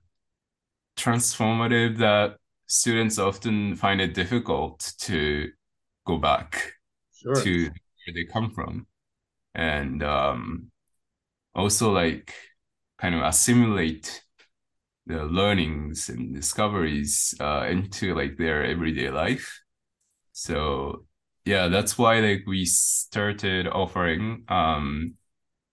transformative that students often find it difficult to go back Sure. to where they come from, and um, also like kind of assimilate the learnings and discoveries uh, into like their everyday life. So yeah, that's why like we started offering um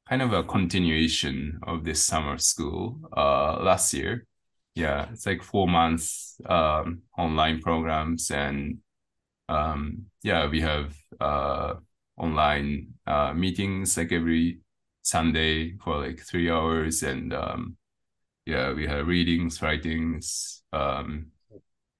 kind of a continuation of this summer school uh last year. Yeah, it's like four months um online programs and um yeah, we have uh online uh meetings like every Sunday for like three hours and um yeah, we had readings, writings, um,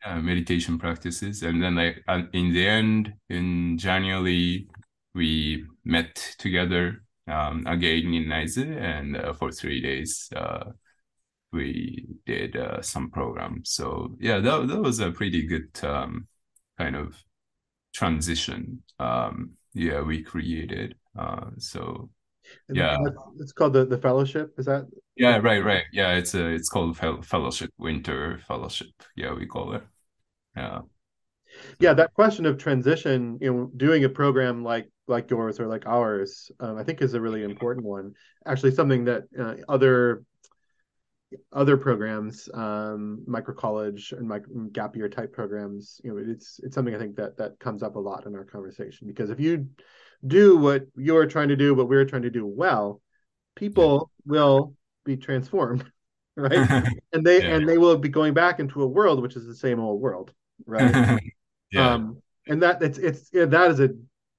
uh, meditation practices, and then like in the end, in January, we met together um, again in Aizu, and uh, for three days, uh, we did uh, some programs. So yeah, that that was a pretty good um, kind of transition. Um, yeah, we created. Uh, so And yeah. it's called the the fellowship. Is that Yeah, right, right. Yeah, it's a it's called fellowship, winter fellowship. Yeah, we call it. Yeah. yeah, that question of transition, you know, doing a program like like yours or like ours, um, I think is a really important one. Actually, something that uh, other other programs, um, micro college and micro gap year type programs, you know, it's it's something I think that that comes up a lot in our conversation because if you do what you're trying to do, what we're trying to do well, people will be transformed, right? And they Yeah. and they will be going back into a world which is the same old world, right? Yeah. Um, and that it's it's yeah, that is a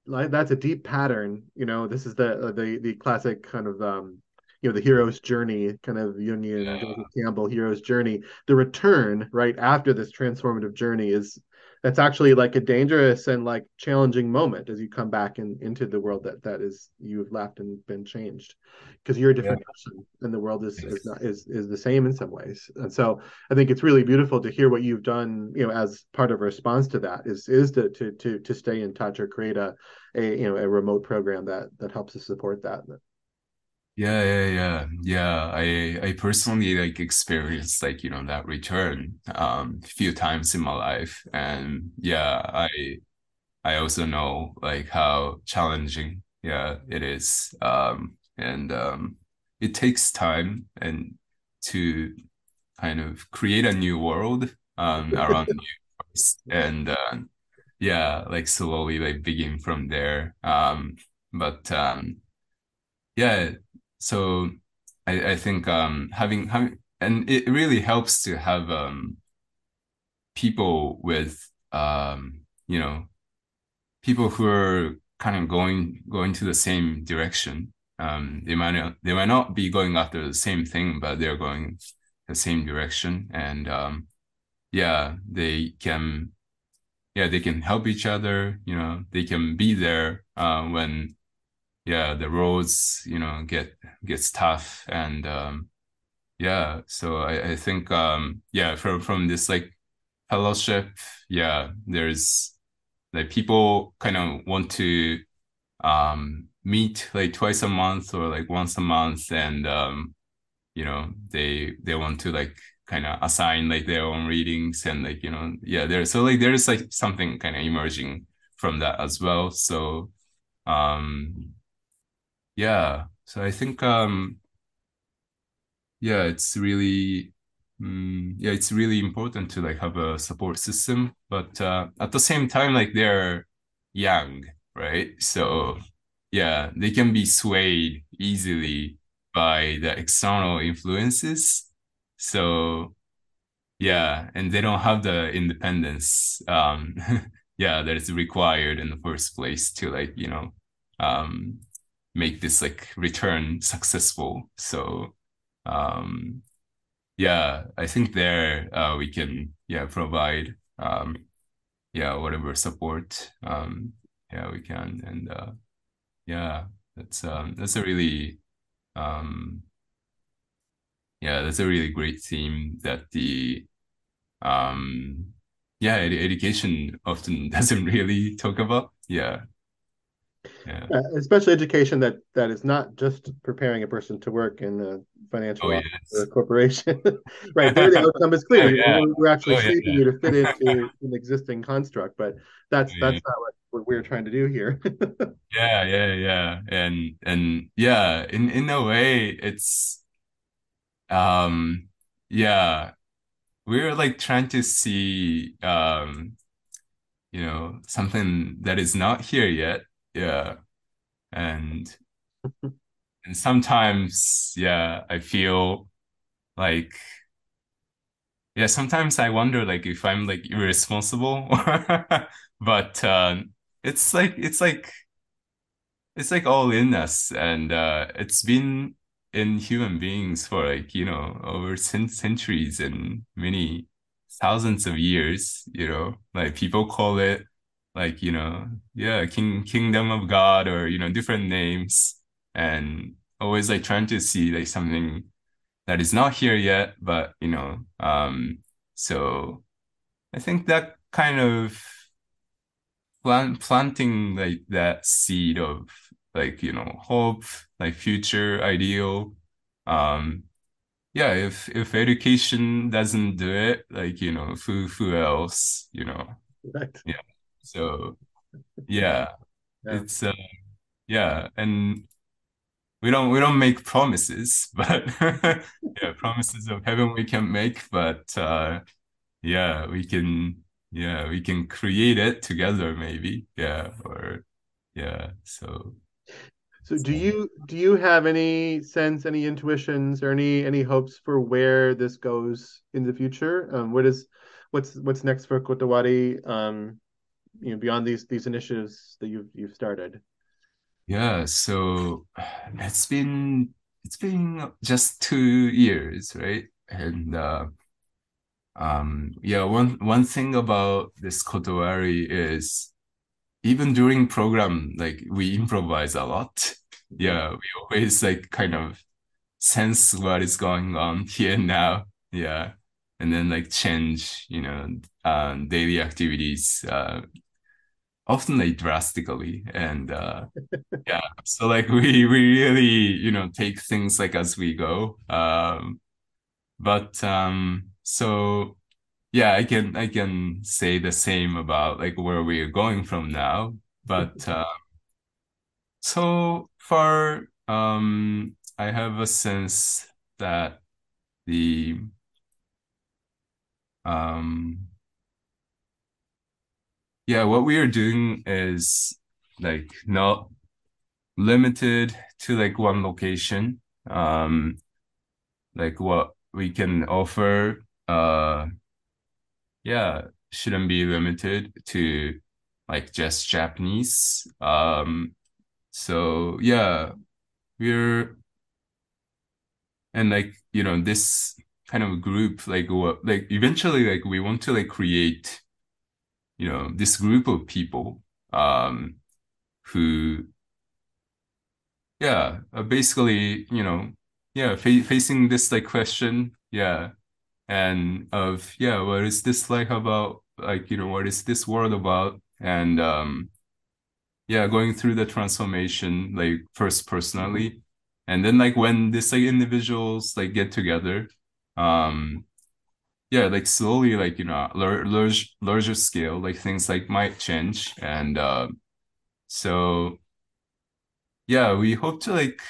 like that's a deep pattern. You know, this is the the the classic kind of um, you know, the hero's journey, kind of Jungian Yeah. Campbell hero's journey. The return right after this transformative journey is that's actually like a dangerous and like challenging moment as you come back in, into the world that that is you've left and been changed. Because you're a different person and the world is is, not, is is the same in some ways. And so I think it's really beautiful to hear what you've done, you know, as part of a response to that is is to to to to stay in touch or create a a you know a remote program that that helps to support that. Yeah, yeah, yeah. Yeah, I I personally like experienced like, you know, that return um a few times in my life. And yeah, I I also know like how challenging yeah it is. Um and um it takes time and to kind of create a new world um around you first. and uh yeah, like slowly like begin from there. Um but um yeah, so I, I think um having having and it really helps to have um people with um you know people who are kind of going going to the same direction. Um, they might not they might not be going after the same thing, but they're going the same direction, and um, yeah, they can yeah they can help each other. You know, they can be there uh, when yeah the roads you know get gets tough, and um, yeah, so I, I think um, yeah from from this like fellowship, yeah, there's like people kind of want to um meet like twice a month or like once a month and um you know they they want to like kind of assign like their own readings and like you know yeah there so like there's like something kind of emerging from that as well. So um yeah. So i think um yeah it's really mm, yeah it's really important to like have a support system but uh at the same time like they're young right? So yeah they can be swayed easily by the external influences. So yeah and they don't have the independence um yeah that is required in the first place to like you know um make this like return successful. So um yeah i think there uh we can yeah provide um yeah whatever support um yeah we can. And uh yeah that's um that's a really um yeah that's a really great theme that the um yeah ed- education often doesn't really talk about. Yeah yeah. Uh, especially education that that is not just preparing a person to work in a financial oh office or a yes corporation, right? There the outcome is oh clear. yeah. We're, actually oh shaping yeah you to fit into an existing construct, but oh, that's yeah. that's not what, what we're trying to do here. yeah yeah yeah. And and yeah in in a way it's um yeah. We're like trying to see um you know something that is not here yet yeah. And and sometimes yeah I feel like yeah sometimes I wonder like if I'm like irresponsible but um it's like it's like it's like all in us. And uh it's been in human beings for like you know over cent centuries and many thousands of years you know like people call it like you know yeah king kingdom of God or you know different names. And always like trying to see like something that is not here yet but you know um so I think that kind of plant planting like that seed of like you know hope like future ideal um yeah if if education doesn't do it like you know who who else you know? Right. yeah so yeah Yeah. it's uh yeah and we don't we don't make promises but yeah promises of heaven we can make but uh yeah we can yeah we can create it together maybe yeah or yeah so So do you do you have any sense, any intuitions, or any any hopes for where this goes in the future? Um, what is what's what's next for Kotowari? Um, you know, beyond these these initiatives that you've you've started. yeah so it's been it's been just two years right and uh um yeah one one thing about this Kotowari is even during program like we improvise a lot yeah we always like kind of sense what is going on here now. Yeah. And then like change, you know, um, daily activities, uh, often like drastically. And uh, yeah, so like we we really, you know, take things like as we go. Um, but um, so yeah, I can I can say the same about like where we're going from now. But uh, so far, um, I have a sense that the um yeah what we are doing is like not limited to like one location. Um like what we can offer uh yeah shouldn't be limited to like just Japanese. Um so yeah we're and like you know this kind of group like what like eventually like we want to like create you know this group of people um who yeah basically you know yeah fa facing this like question yeah and of yeah what is this like about like you know what is this world about? And um yeah going through the transformation like first personally. And then like when this like individuals like get together um yeah like slowly like you know large larger scale like things like might change and uh so yeah we hope to like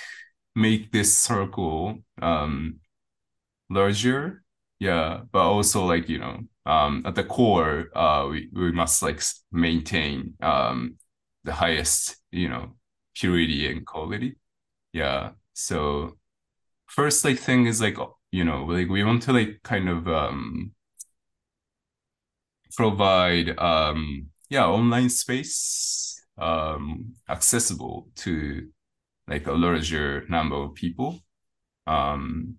make this circle um larger. Yeah but also like you know um at the core uh we, we must like maintain um the highest you know purity and quality. Yeah so first like thing is like you know like we want to like kind of um provide um yeah online space um accessible to like a larger number of people. Um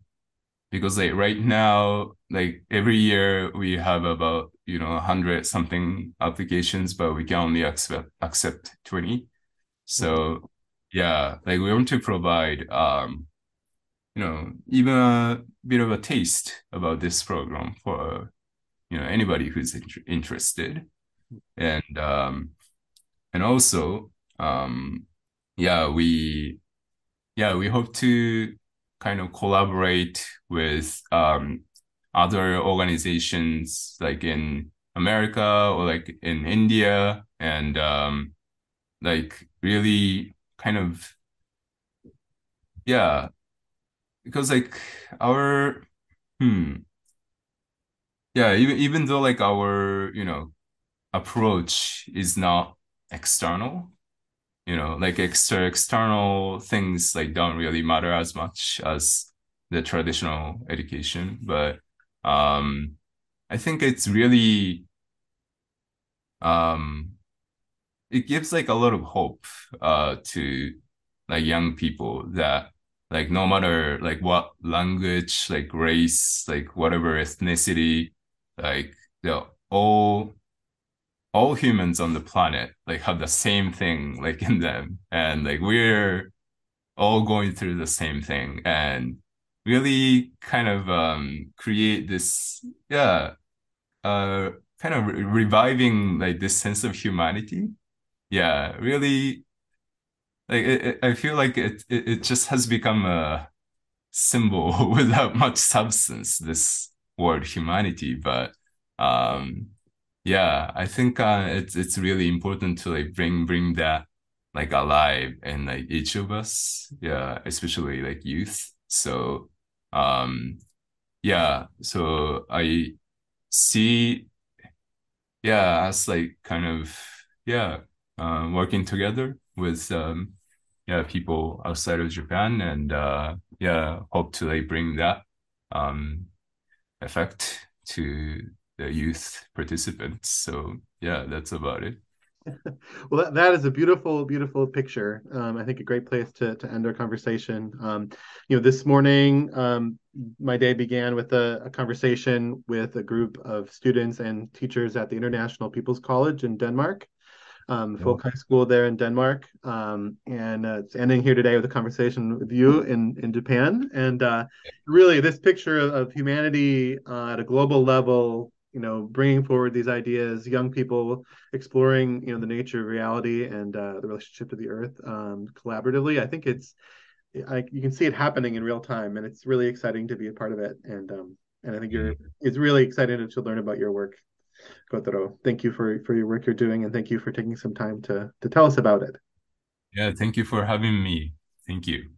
because like right now like every year we have about you know 100 something applications but we can only accept accept 20 so yeah like we want to provide um you know even a bit of a taste about this program for you know anybody who's in interested. And um and also um yeah we yeah we hope to kind of collaborate with um other organizations like in America or like in India and um like really kind of yeah because like our hmm. Yeah even even though like our you know approach is not external you know like extra external things like don't really matter as much as the traditional education. But um i think it's really um it gives like a lot of hope uh to like young people that like no matter like what language like race like whatever ethnicity like the all all humans on the planet like have the same thing like in them. And like we're all going through the same thing and really kind of um create this yeah uh kind of re reviving like this sense of humanity. Yeah really like it, it, I feel like it, it it just has become a symbol without much substance this word humanity. But um yeah I think uh it's it's really important to like bring bring that like alive in like each of us. Yeah especially like youth. So um yeah so I see yeah as like kind of yeah uh, working together with um yeah people outside of Japan and uh yeah hope to like bring that um effect to the youth participants. So yeah that's about it. Well that, that is a beautiful beautiful picture. Um, i think a great place to, to end our conversation. Um, you know this morning um, my day began with a, a, conversation with a group of students and teachers at the international people's college in denmark um, folk high school there in Denmark, um, and uh, it's ending here today with a conversation with you in in Japan. And uh, really, this picture of, of humanity uh, at a global level, you know, bringing forward these ideas, young people exploring, you know, the nature of reality and uh, the relationship to the earth um, collaboratively. I think it's, I, you can see it happening in real time, and it's really exciting to be a part of it. And um, and I think you're, it's really exciting to learn about your work. Kotaro. Thank you for, for your work you're doing and thank you for taking some time to, to tell us about it. Yeah, thank you for having me. Thank you.